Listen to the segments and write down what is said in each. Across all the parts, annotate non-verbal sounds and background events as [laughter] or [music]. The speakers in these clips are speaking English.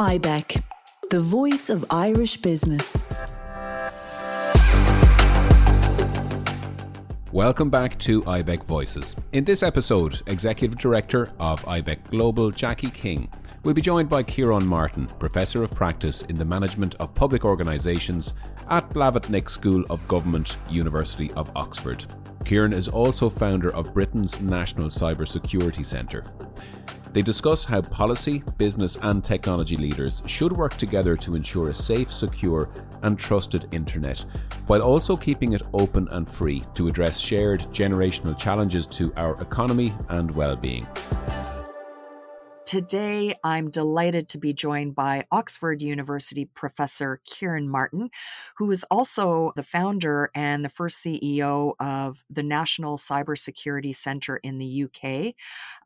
IBEC, the voice of Irish business. Welcome back to IBEC Voices. In this episode, Executive Director of IBEC Global, Jackie King, will be joined by Ciaran Martin, Professor of Practice in the Management of Public Organisations at Blavatnik School of Government, University of Oxford. Ciaran is also founder of Britain's National Cyber Security Centre. They discuss how policy, business, and technology leaders should work together to ensure a safe, secure, and trusted internet, while also keeping it open and free to address shared generational challenges to our economy and well being. Today, I'm delighted to be joined by Oxford University professor Ciaran Martin, who is also the founder and the first CEO of the National Cybersecurity Centre in the UK.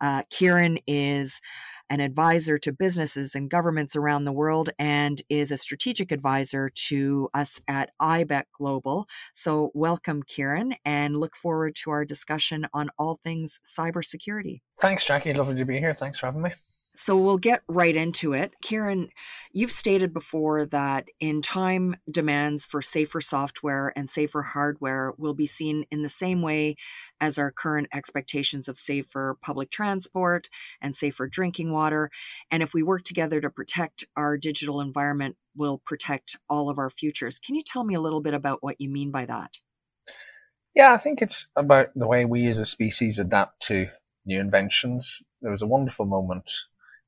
Uh, Ciaran is an advisor to businesses and governments around the world and is a strategic advisor to us at IBEC Global. So, welcome, Ciaran, and look forward to our discussion on all things cybersecurity. Thanks, Jackie. Lovely to be here. Thanks for having me. So we'll get right into it. Ciaran, you've stated before that in time, demands for safer software and safer hardware will be seen in the same way as our current expectations of safer public transport and safer drinking water. And if we work together to protect our digital environment, we'll protect all of our futures. Can you tell me a little bit about what you mean by that? Yeah, I think it's about the way we as a species adapt to new inventions. There was a wonderful moment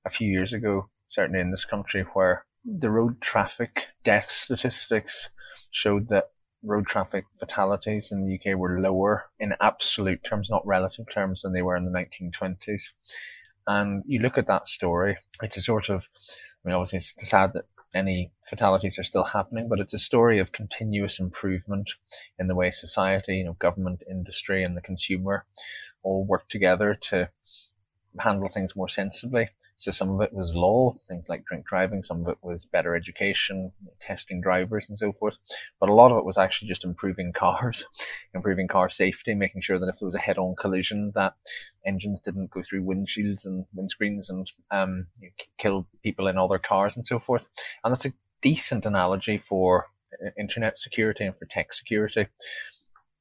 a few years ago, certainly in this country, where the road traffic death statistics showed that road traffic fatalities in the UK were lower in absolute terms, not relative terms, than they were in the 1920s. And you look at that story, it's a sort of, I mean, obviously it's sad that any fatalities are still happening, but it's a story of continuous improvement in the way society, you know, government, industry, and the consumer all work together to handle things more sensibly. So some of it was law, things like drink driving, some of it was better education, testing drivers and so forth. But a lot of it was actually just improving cars, [laughs] improving car safety, making sure that if there was a head on collision that engines didn't go through windshields and windscreens and um, kill people in other cars and so forth. And that's a decent analogy for uh, internet security and for tech security.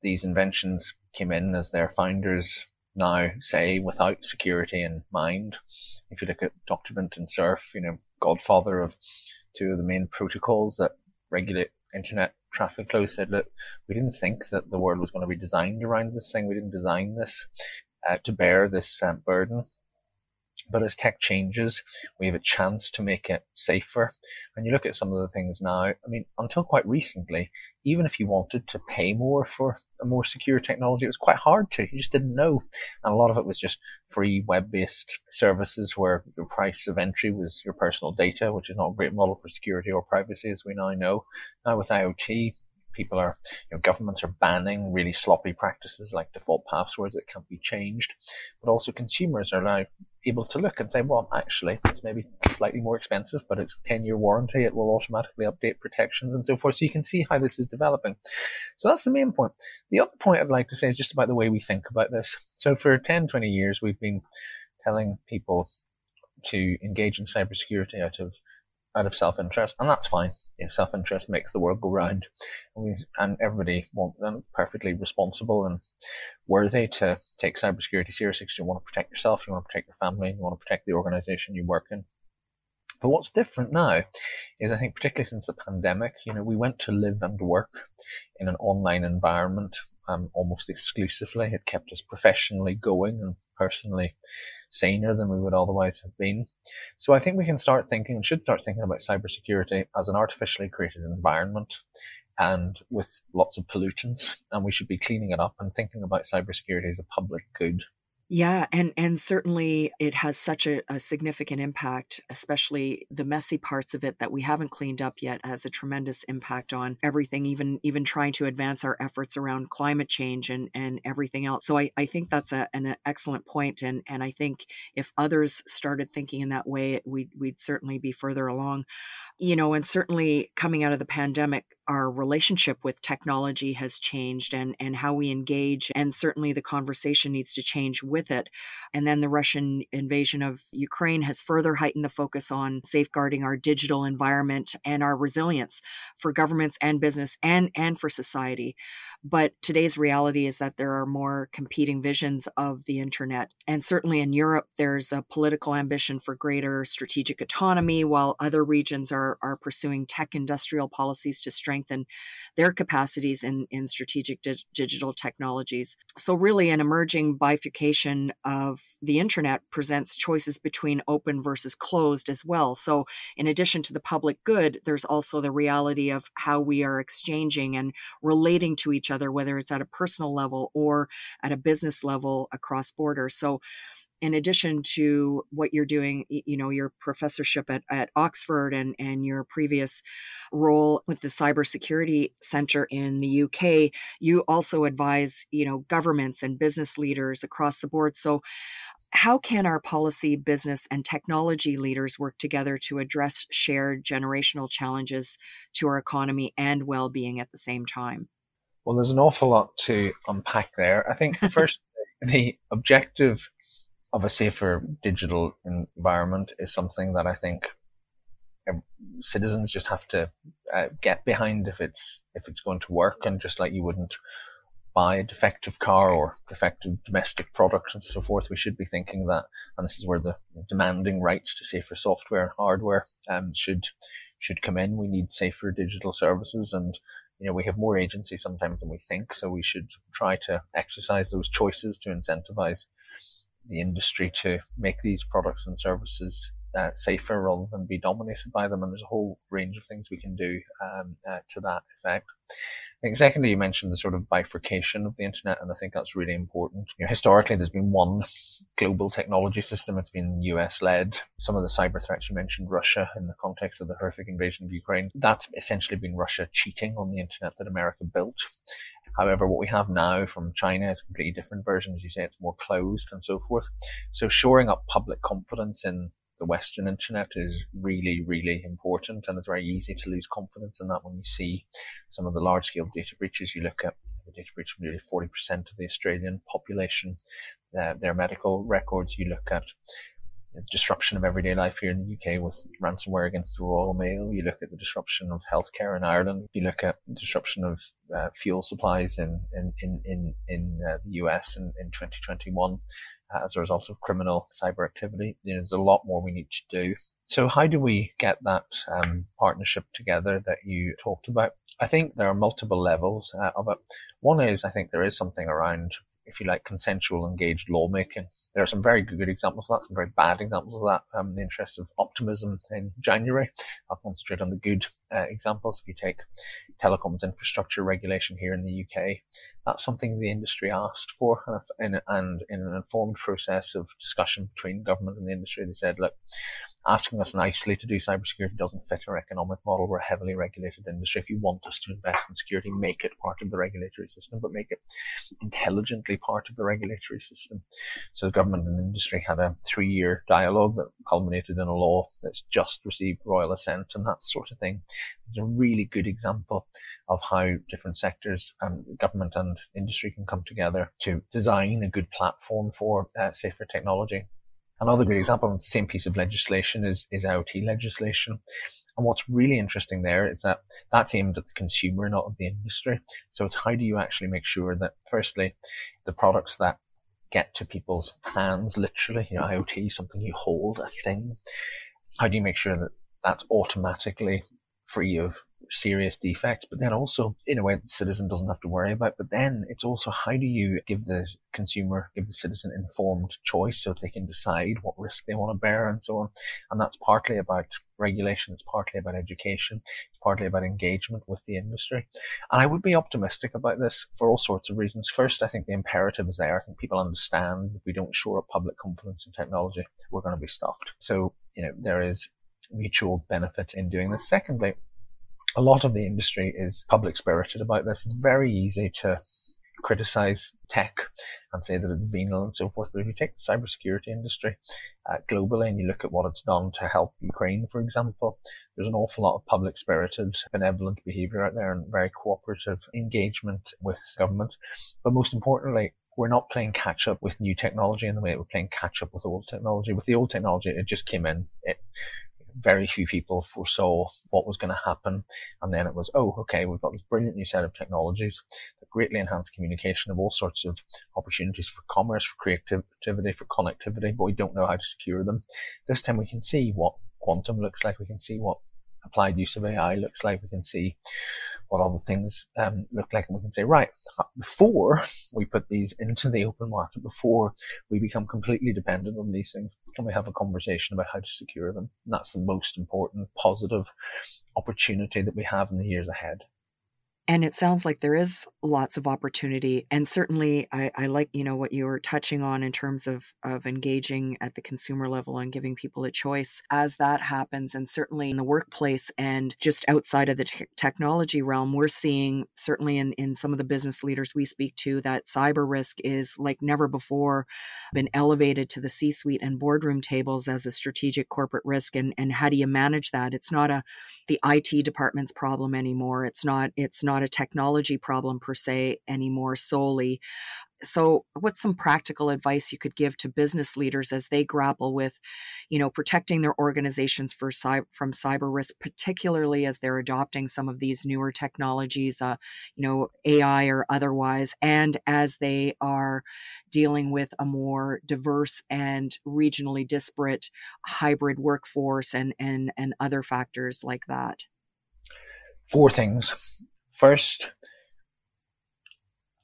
These inventions came in as their founders now say without security in mind. If you look at Dr. Vinton Cerf, you know, godfather of two of the main protocols that regulate internet traffic flow, said, look, we didn't think that the world was going to be designed around this thing. We didn't design this uh, to bear this uh, burden. But as tech changes, we have a chance to make it safer. And you look at some of the things now, I mean, until quite recently, even if you wanted to pay more for a more secure technology, it was quite hard to. You just didn't know. And a lot of it was just free web based services where the price of entry was your personal data, which is not a great model for security or privacy, as we now know. Now with IoT, people are, you know, governments are banning really sloppy practices like default passwords that can't be changed, but also consumers are now able to look and say, well, actually, it's maybe slightly more expensive, but it's 10 year warranty. It will automatically update protections and so forth. So you can see how this is developing. So that's the main point. The other point I'd like to say is just about the way we think about this. So for 10, 20 years, we've been telling people to engage in cybersecurity out of out of self-interest, and that's fine. You know, self-interest makes the world go round, and, we, and everybody want them perfectly responsible and worthy to take cybersecurity seriously. Because you want to protect yourself, you want to protect your family, you want to protect the organization you work in. But what's different now is, I think, particularly since the pandemic, you know, we went to live and work in an online environment um, almost exclusively. It kept us professionally going and personally saner than we would otherwise have been. So I think we can start thinking, and should start thinking about cybersecurity as an artificially created environment and with lots of pollutants, and we should be cleaning it up and thinking about cybersecurity as a public good. Yeah, and and certainly it has such a, a, significant impact, especially the messy parts of it that we haven't cleaned up yet has a tremendous impact on everything, even even trying to advance our efforts around climate change and, and everything else. So I, I think that's a, an excellent point and and I think if others started thinking in that way, we'd we'd certainly be further along. You know, and certainly coming out of the pandemic, our relationship with technology has changed and, and how we engage. And certainly the conversation needs to change with it. And then the Russian invasion of Ukraine has further heightened the focus on safeguarding our digital environment and our resilience for governments and business and, and for society. But today's reality is that there are more competing visions of the internet. And certainly in Europe, there's a political ambition for greater strategic autonomy, while other regions are, are pursuing tech industrial policies to strengthen their capacities in, in strategic di- digital technologies. So, really, an emerging bifurcation of the internet presents choices between open versus closed as well. So, in addition to the public good, there's also the reality of how we are exchanging and relating to each other, whether it's at a personal level or at a business level across borders. So, in addition to what you're doing, you know, your professorship at, at Oxford and, and your previous role with the Cybersecurity Center in the UK, you also advise, you know, governments and business leaders across the board. So, how can our policy, business, and technology leaders work together to address shared generational challenges to our economy and well being at the same time? Well, there's an awful lot to unpack there. I think [laughs] first, the objective of a safer digital environment is something that I think citizens just have to uh, get behind if it's if it's going to work. And just like you wouldn't buy a defective car or defective domestic products and so forth, we should be thinking that. And this is where the demanding rights to safer software and hardware um, should should come in. We need safer digital services and you know, we have more agency sometimes than we think. So we should try to exercise those choices to incentivize the industry to make these products and services uh, safer rather than be dominated by them. And there's a whole range of things we can do um, uh, to that effect. I think secondly, you mentioned the sort of bifurcation of the internet, and I think that's really important. You know, historically, there's been one global technology system. It's been US led. Some of the cyber threats you mentioned, Russia, in the context of the horrific invasion of Ukraine, that's essentially been Russia cheating on the internet that America built. However, what we have now from China is a completely different version. As you say, it's more closed and so forth. So shoring up public confidence in the Western internet is really, really important. And it's very easy to lose confidence in that when you see some of the large scale data breaches. You look at the data breach of nearly 40% of the Australian population, uh, their medical records. You look at disruption of everyday life here in the UK with ransomware against the Royal Mail. You look at the disruption of healthcare in Ireland. You look at the disruption of uh, fuel supplies in in in in, in uh, the US in, in 2021 as a result of criminal cyber activity. You know, there's a lot more we need to do. So how do we get that um, partnership together that you talked about? I think there are multiple levels uh, of it. One is I think there is something around if you like, consensual engaged lawmaking. There are some very good examples of that, some very bad examples of that. Um, in the interest of optimism in January, I'll concentrate on the good uh, examples. If you take telecoms infrastructure regulation here in the UK, that's something the industry asked for, and, and in an informed process of discussion between government and the industry, they said, look, asking us nicely to do cybersecurity doesn't fit our economic model. We're a heavily regulated industry. If you want us to invest in security, make it part of the regulatory system, but make it intelligently part of the regulatory system. So the government and industry had a three year dialogue that culminated in a law that's just received royal assent and that sort of thing. It's a really good example of how different sectors, um, government and industry can come together to design a good platform for uh, safer technology. Another great example of the same piece of legislation is, is IoT legislation. And what's really interesting there is that that's aimed at the consumer, not at the industry. So it's how do you actually make sure that, firstly, the products that get to people's hands, literally, you know, IoT, something you hold, a thing, how do you make sure that that's automatically free of serious defects, but then also in a way the citizen doesn't have to worry about. But then it's also how do you give the consumer, give the citizen informed choice so they can decide what risk they want to bear and so on. And that's partly about regulation, it's partly about education, it's partly about engagement with the industry. And I would be optimistic about this for all sorts of reasons. First, I think the imperative is there. I think people understand if we don't shore up public confidence in technology, we're going to be stuffed. So, you know, there is mutual benefit in doing this. Secondly, a lot of the industry is public spirited about this. It's very easy to criticize tech and say that it's venal and so forth. But if you take the cybersecurity industry uh, globally and you look at what it's done to help Ukraine, for example, there's an awful lot of public spirited, benevolent behavior out there and very cooperative engagement with governments. But most importantly, we're not playing catch up with new technology in the way we're playing catch up with old technology. With the old technology, it just came in. It, very few people foresaw what was going to happen. And then it was, oh, okay, we've got this brilliant new set of technologies that greatly enhance communication of all sorts of opportunities for commerce, for creativity, for connectivity, but we don't know how to secure them. This time we can see what quantum looks like. We can see what applied use of AI looks like. We can see what the things um, look like, and we can say, right, before we put these into the open market, before we become completely dependent on these things, can we have a conversation about how to secure them? And that's the most important positive opportunity that we have in the years ahead. And it sounds like there is lots of opportunity. And certainly I, I, like, you know, what you were touching on in terms of of engaging at the consumer level and giving people a choice as that happens. And certainly in the workplace and just outside of the te- technology realm, we're seeing certainly in, in some of the business leaders we speak to that cyber risk is like never before been elevated to the C-suite and boardroom tables as a strategic corporate risk. And and how do you manage that? It's not a the IT department's problem anymore. It's not, it's not not a technology problem per se anymore solely. So, what's some practical advice you could give to business leaders as they grapple with, you know, protecting their organizations for from cyber risk, particularly as they're adopting some of these newer technologies, uh, you know, AI or otherwise, and as they are dealing with a more diverse and regionally disparate hybrid workforce and and and other factors like that? Four things. First,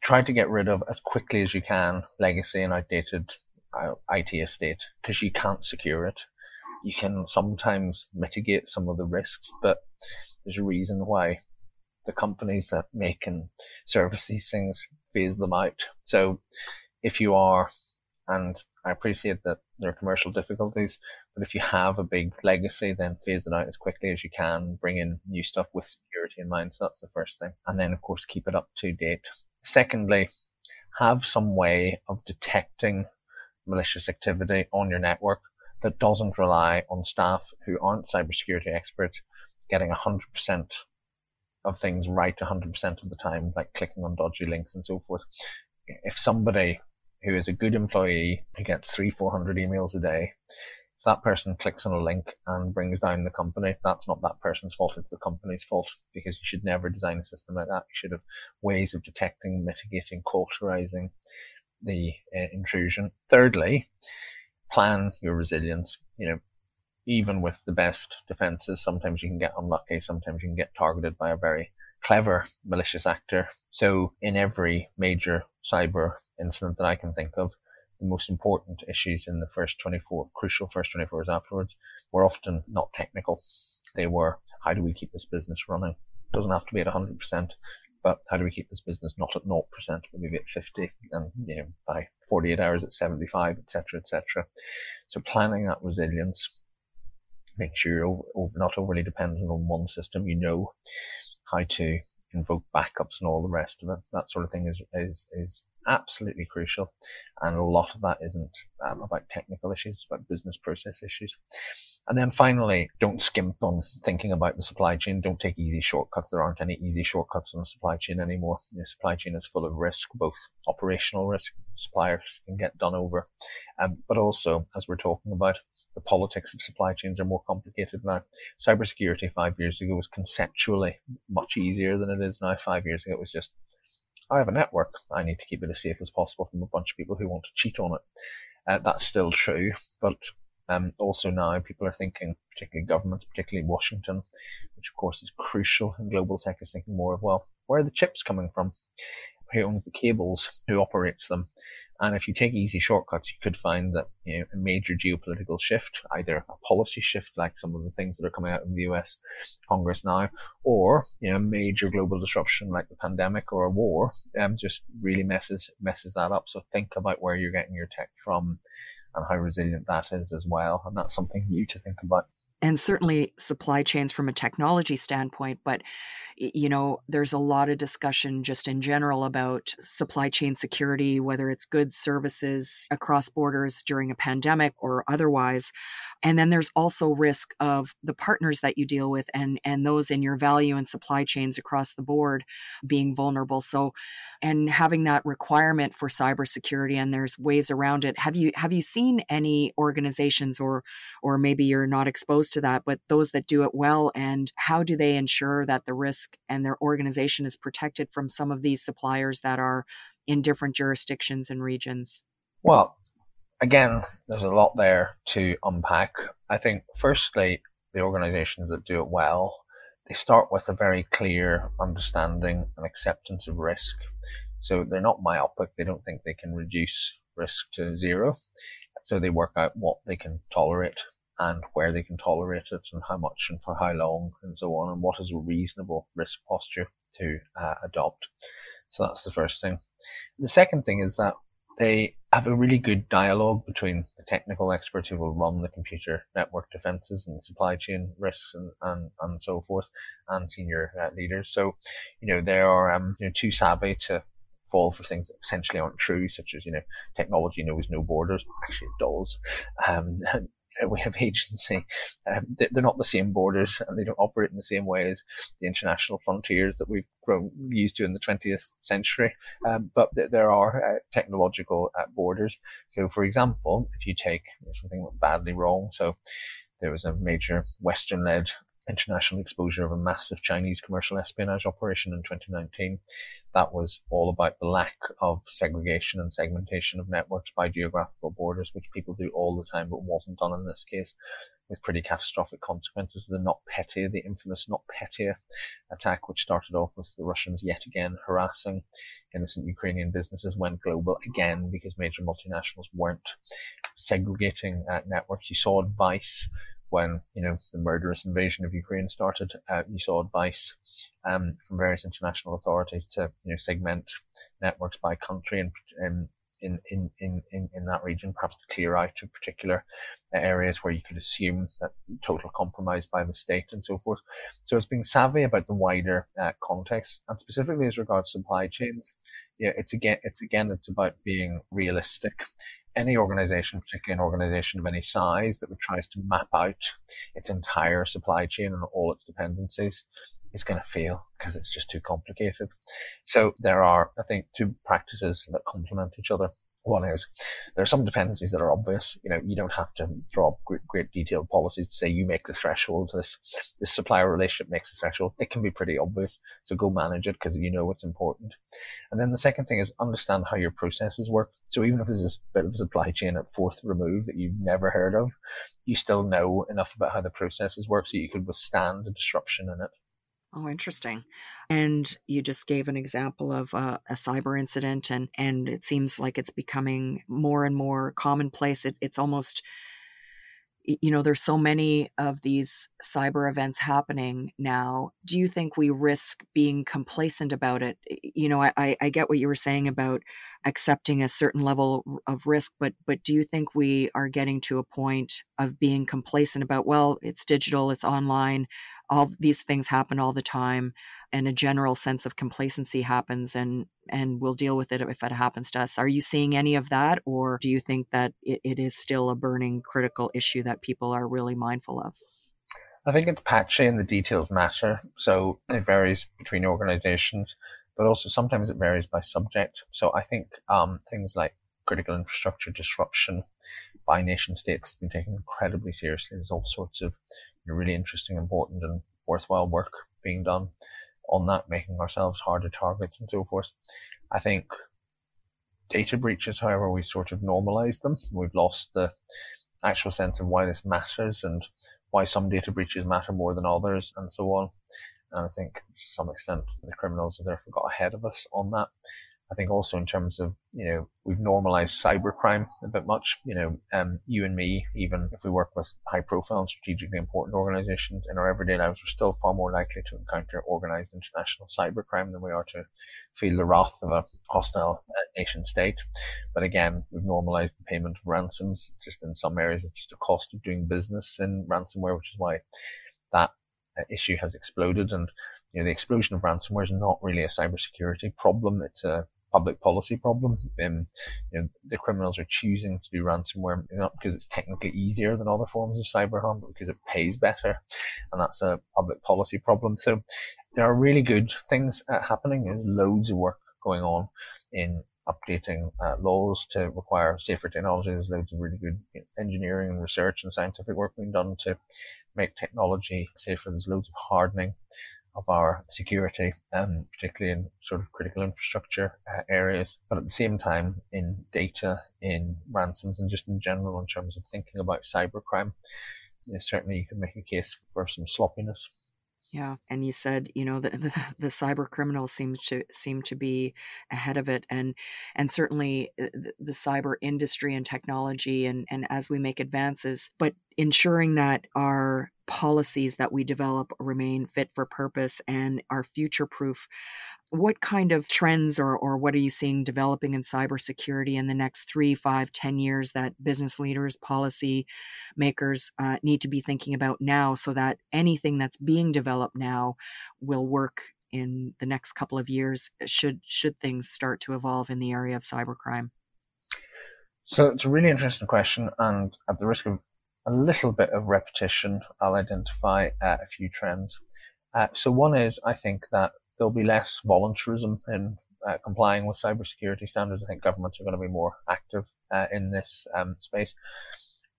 try to get rid of as quickly as you can legacy and outdated uh, IT estate because you can't secure it. You can sometimes mitigate some of the risks, but there's a reason why the companies that make and service these things phase them out. So if you are, and I appreciate that there are commercial difficulties, but if you have a big legacy, then phase it out as quickly as you can, bring in new stuff with security in mind. So that's the first thing. And then, of course, keep it up to date. Secondly, have some way of detecting malicious activity on your network that doesn't rely on staff who aren't cybersecurity experts getting 100% of things right 100% of the time, like clicking on dodgy links and so forth. If somebody who is a good employee who gets three, 400 emails a day if that person clicks on a link and brings down the company, that's not that person's fault. It's the company's fault because you should never design a system like that. You should have ways of detecting, mitigating, cauterizing the uh, intrusion. Thirdly, plan your resilience. You know, even with the best defenses, sometimes you can get unlucky. Sometimes you can get targeted by a very clever malicious actor. So in every major cyber incident that I can think of, the most important issues in the first 24, crucial first 24 hours afterwards were often not technical. They were, how do we keep this business running? It doesn't have to be at 100%, but how do we keep this business not at 0%, but maybe at 50 and, you know, by 48 hours at 75, etc., etc. So planning that resilience, making sure you're over, over, not overly dependent on one system. You know how to invoke backups and all the rest of it. That sort of thing is is is absolutely crucial, and a lot of that isn't um, about technical issues; it's about business process issues. And then finally, don't skimp on thinking about the supply chain. Don't take easy shortcuts. There aren't any easy shortcuts in the supply chain anymore. The supply chain is full of risk, both operational risk, suppliers can get done over, um, but also, as we're talking about, the politics of supply chains are more complicated now. Cybersecurity five years ago was conceptually much easier than it is now. Five years ago, it was just, I have a network. I need to keep it as safe as possible from a bunch of people who want to cheat on it. Uh, that's still true, but um, also now people are thinking, particularly governments, particularly Washington, which of course is crucial, and global tech is thinking more of, well, where are the chips coming from? Who owns the cables? Who operates them? And if you take easy shortcuts, you could find that you know, a major geopolitical shift, either a policy shift like some of the things that are coming out of the US Congress now, or you know, a major global disruption like the pandemic or a war, um, just really messes messes that up. So think about where you're getting your tech from and how resilient that is as well. And that's something new to think about. And certainly supply chains from a technology standpoint but you know there's a lot of discussion just in general about supply chain security whether it's goods services across borders during a pandemic or otherwise. And then there's also risk of the partners that you deal with and and those in your value and supply chains across the board being vulnerable. So and having that requirement for cybersecurity and there's ways around it have you have you seen any organizations or or maybe you're not exposed to that but those that do it well and how do they ensure that the risk and their organization is protected from some of these suppliers that are in different jurisdictions and regions well again there's a lot there to unpack i think firstly the organizations that do it well they start with a very clear understanding and acceptance of risk so they're not myopic. They don't think they can reduce risk to zero. So they work out what they can tolerate and where they can tolerate it and how much and for how long and so on and what is a reasonable risk posture to uh, adopt. So that's the first thing. The second thing is that they have a really good dialogue between the technical experts who will run the computer network defenses and supply chain risks and, and, and so forth and senior uh, leaders. So, you know, they are um, you know, too savvy to fall for things that essentially aren't true, such as, you know, technology knows no borders. Actually, it does. Um, [laughs] we have [laughs] agency. Um, they're not the same borders and they don't operate in the same way as the international frontiers that we've grown used to in the 20th century. Um, but there are uh, technological uh, borders. So, for example, if you take something badly wrong, so there was a major Western led international exposure of a massive Chinese commercial espionage operation in 2019 that was all about the lack of segregation and segmentation of networks by geographical borders, which people do all the time, but wasn't done in this case, with pretty catastrophic consequences. The NotPetya, the infamous NotPetya attack, which started off with the Russians yet again harassing innocent Ukrainian businesses, went global again because major multinationals weren't segregating uh, networks. You saw advice when you know the murderous invasion of Ukraine started, uh, you saw advice um, from various international authorities to you know segment networks by country and, and in, in, in, in, in that region, perhaps to clear out to particular areas where you could assume that total compromise by the state and so forth. So it's being savvy about the wider uh, context and specifically as regards supply chains. Yeah, it's again, it's again, it's about being realistic any organization, particularly an organization of any size that tries to map out its entire supply chain and all its dependencies is going to fail because it's just too complicated. So there are, I think, two practices that complement each other. One is there are some dependencies that are obvious. You know, you don't have to draw up great, great detailed policies to say you make the threshold. This this supplier relationship makes the threshold. It can be pretty obvious. So go manage it because you know it's important. And then the second thing is understand how your processes work. So even if there's a bit of supply chain at fourth remove that you've never heard of, you still know enough about how the processes work so you could withstand a disruption in it. Oh, interesting. And you just gave an example of uh, a cyber incident, and and it seems like it's becoming more and more commonplace. It, it's almost you know, there's so many of these cyber events happening now. Do you think we risk being complacent about it? You know, I, I get what you were saying about accepting a certain level of risk, but but do you think we are getting to a point of being complacent about, well, it's digital, it's online, all these things happen all the time and a general sense of complacency happens and and we'll deal with it if it happens to us. Are you seeing any of that or do you think that it, it is still a burning critical issue that people are really mindful of? I think it's patchy and the details matter so it varies between organizations but also sometimes it varies by subject. So i think um, things like critical infrastructure disruption by nation states has been taken incredibly seriously. There's all sorts of really interesting important and worthwhile work being done on that, making ourselves harder targets and so forth. I think data breaches, however, we sort of normalized them. We've lost the actual sense of why this matters and why some data breaches matter more than others and so on. And I think to some extent the criminals have therefore got ahead of us on that. I think also in terms of, you know, we've normalized cybercrime a bit much. You know, um, you and me, even if we work with high profile and strategically important organizations in our everyday lives, we're still far more likely to encounter organized international cybercrime than we are to feel the wrath of a hostile uh, nation state. But again, we've normalized the payment of ransoms. It's Just in some areas, it's just a cost of doing business in ransomware, which is why that uh, issue has exploded. And you know, the explosion of ransomware is not really a cybersecurity problem. It's a public policy problem. Um, you know, the criminals are choosing to do ransomware not because it's technically easier than other forms of cyber harm, but because it pays better, and that's a public policy problem. So there are really good things uh, happening. There's loads of work going on in updating uh, laws to require safer technology. There's loads of really good engineering and research and scientific work being done to make technology safer. There's loads of hardening of our security, um, particularly in sort of critical infrastructure uh, areas. But at the same time, in data, in ransoms, and just in general, in terms of thinking about cybercrime, you know, certainly you can make a case for some sloppiness. Yeah, and you said you know the, [laughs] the, the cyber criminals seem to seem to be ahead of it, and and certainly uh, the, the cyber industry and technology, and and as we make advances, but ensuring that our policies that we develop remain fit for purpose and are future proof what kind of trends or, or what are you seeing developing in cybersecurity in the next three, five, ten years that business leaders, policy makers uh, need to be thinking about now so that anything that's being developed now will work in the next couple of years should should things start to evolve in the area of cybercrime? So it's a really interesting question, and at the risk of a little bit of repetition, I'll identify uh, a few trends. Uh, so one is, I think that there'll be less voluntarism in uh, complying with cybersecurity standards. I think governments are going to be more active uh, in this um, space.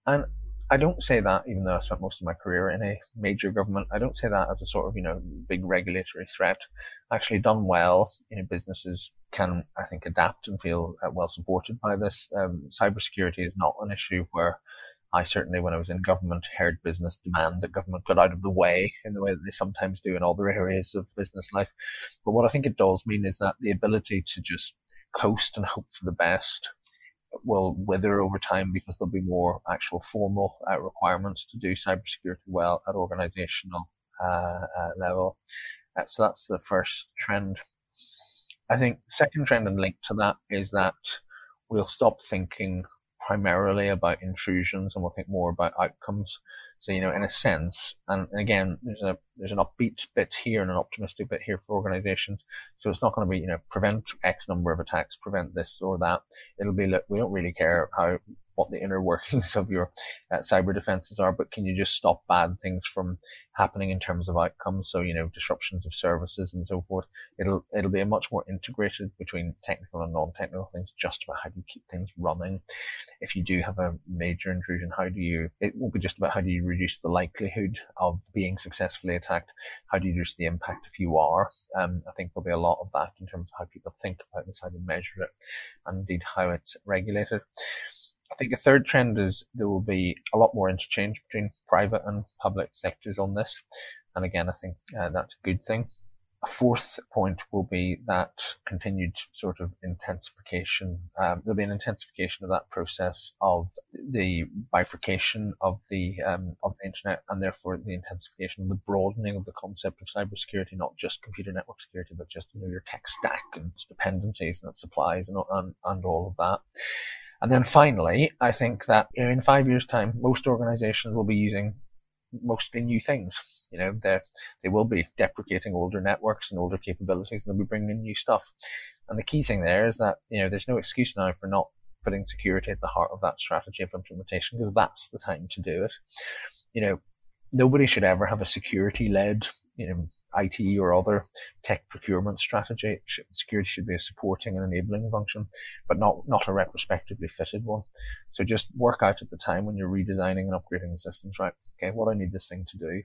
And I don't say that, even though I spent most of my career in a major government, I don't say that as a sort of, you know, big regulatory threat. Actually done well, you know, businesses can, I think, adapt and feel uh, well supported by this. Um, cybersecurity is not an issue where I certainly, when I was in government, heard business demand that government got out of the way in the way that they sometimes do in other areas of business life. But what I think it does mean is that the ability to just coast and hope for the best will wither over time because there'll be more actual formal uh, requirements to do cybersecurity well at organizational uh, uh, level. Uh, so that's the first trend. I think second trend and link to that is that we'll stop thinking primarily about intrusions and we'll think more about outcomes. So, you know, in a sense, and again, there's a, there's an upbeat bit here and an optimistic bit here for organizations. So it's not going to be, you know, prevent X number of attacks, prevent this or that. It'll be, look, we don't really care how what the inner [laughs] workings of your uh, cyber defenses are, but can you just stop bad things from happening in terms of outcomes? So, you know, disruptions of services and so forth. It'll, it'll be a much more integrated between technical and non-technical things, just about how do you keep things running. If you do have a major intrusion, how do you, it won't be just about how do you reduce the likelihood of being successfully attacked? How do you reduce the impact if you are? Um, I think there'll be a lot of that in terms of how people think about this, how they measure it, and indeed how it's regulated. I think a third trend is there will be a lot more interchange between private and public sectors on this. And again, I think uh, that's a good thing. A fourth point will be that continued sort of intensification. Um, there'll be an intensification of that process of the bifurcation of the um, of the internet, and therefore the intensification, the broadening of the concept of cybersecurity, not just computer network security, but just you know your tech stack and its dependencies and its supplies and and, and all of that. And then finally, I think that you know, in five years' time, most organizations will be using mostly new things. You know, they they will be deprecating older networks and older capabilities, and they'll be bringing in new stuff. And the key thing there is that you know there's no excuse now for not putting security at the heart of that strategy of implementation because that's the time to do it. You know, nobody should ever have a security led you know IT or other tech procurement strategy. Security should be a supporting and enabling function, but not, not a retrospectively fitted one. So just work out at the time when you're redesigning and upgrading the systems, right? Okay, what do I need this thing to do?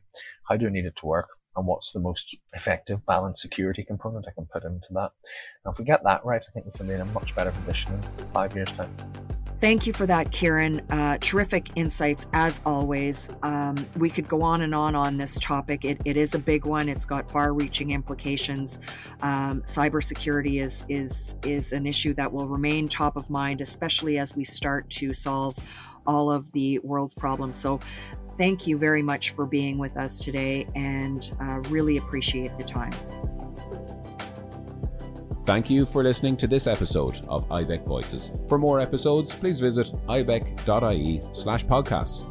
How do I need it to work? And what's the most effective balanced security component I can put into that? Now, if we get that right, I think we can be in a much better position in five years' time. Thank you for that, Ciaran. Uh, terrific insights as always. Um, we could go on and on on this topic. It, it is a big one. It's got far-reaching implications. Um, cybersecurity is is is an issue that will remain top of mind, especially as we start to solve all of the world's problems. So, thank you very much for being with us today, and uh, really appreciate the time. Thank you for listening to this episode of IBEC Voices. For more episodes, please visit ibec.ie slash podcasts.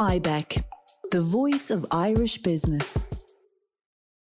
IBEC, the voice of Irish business.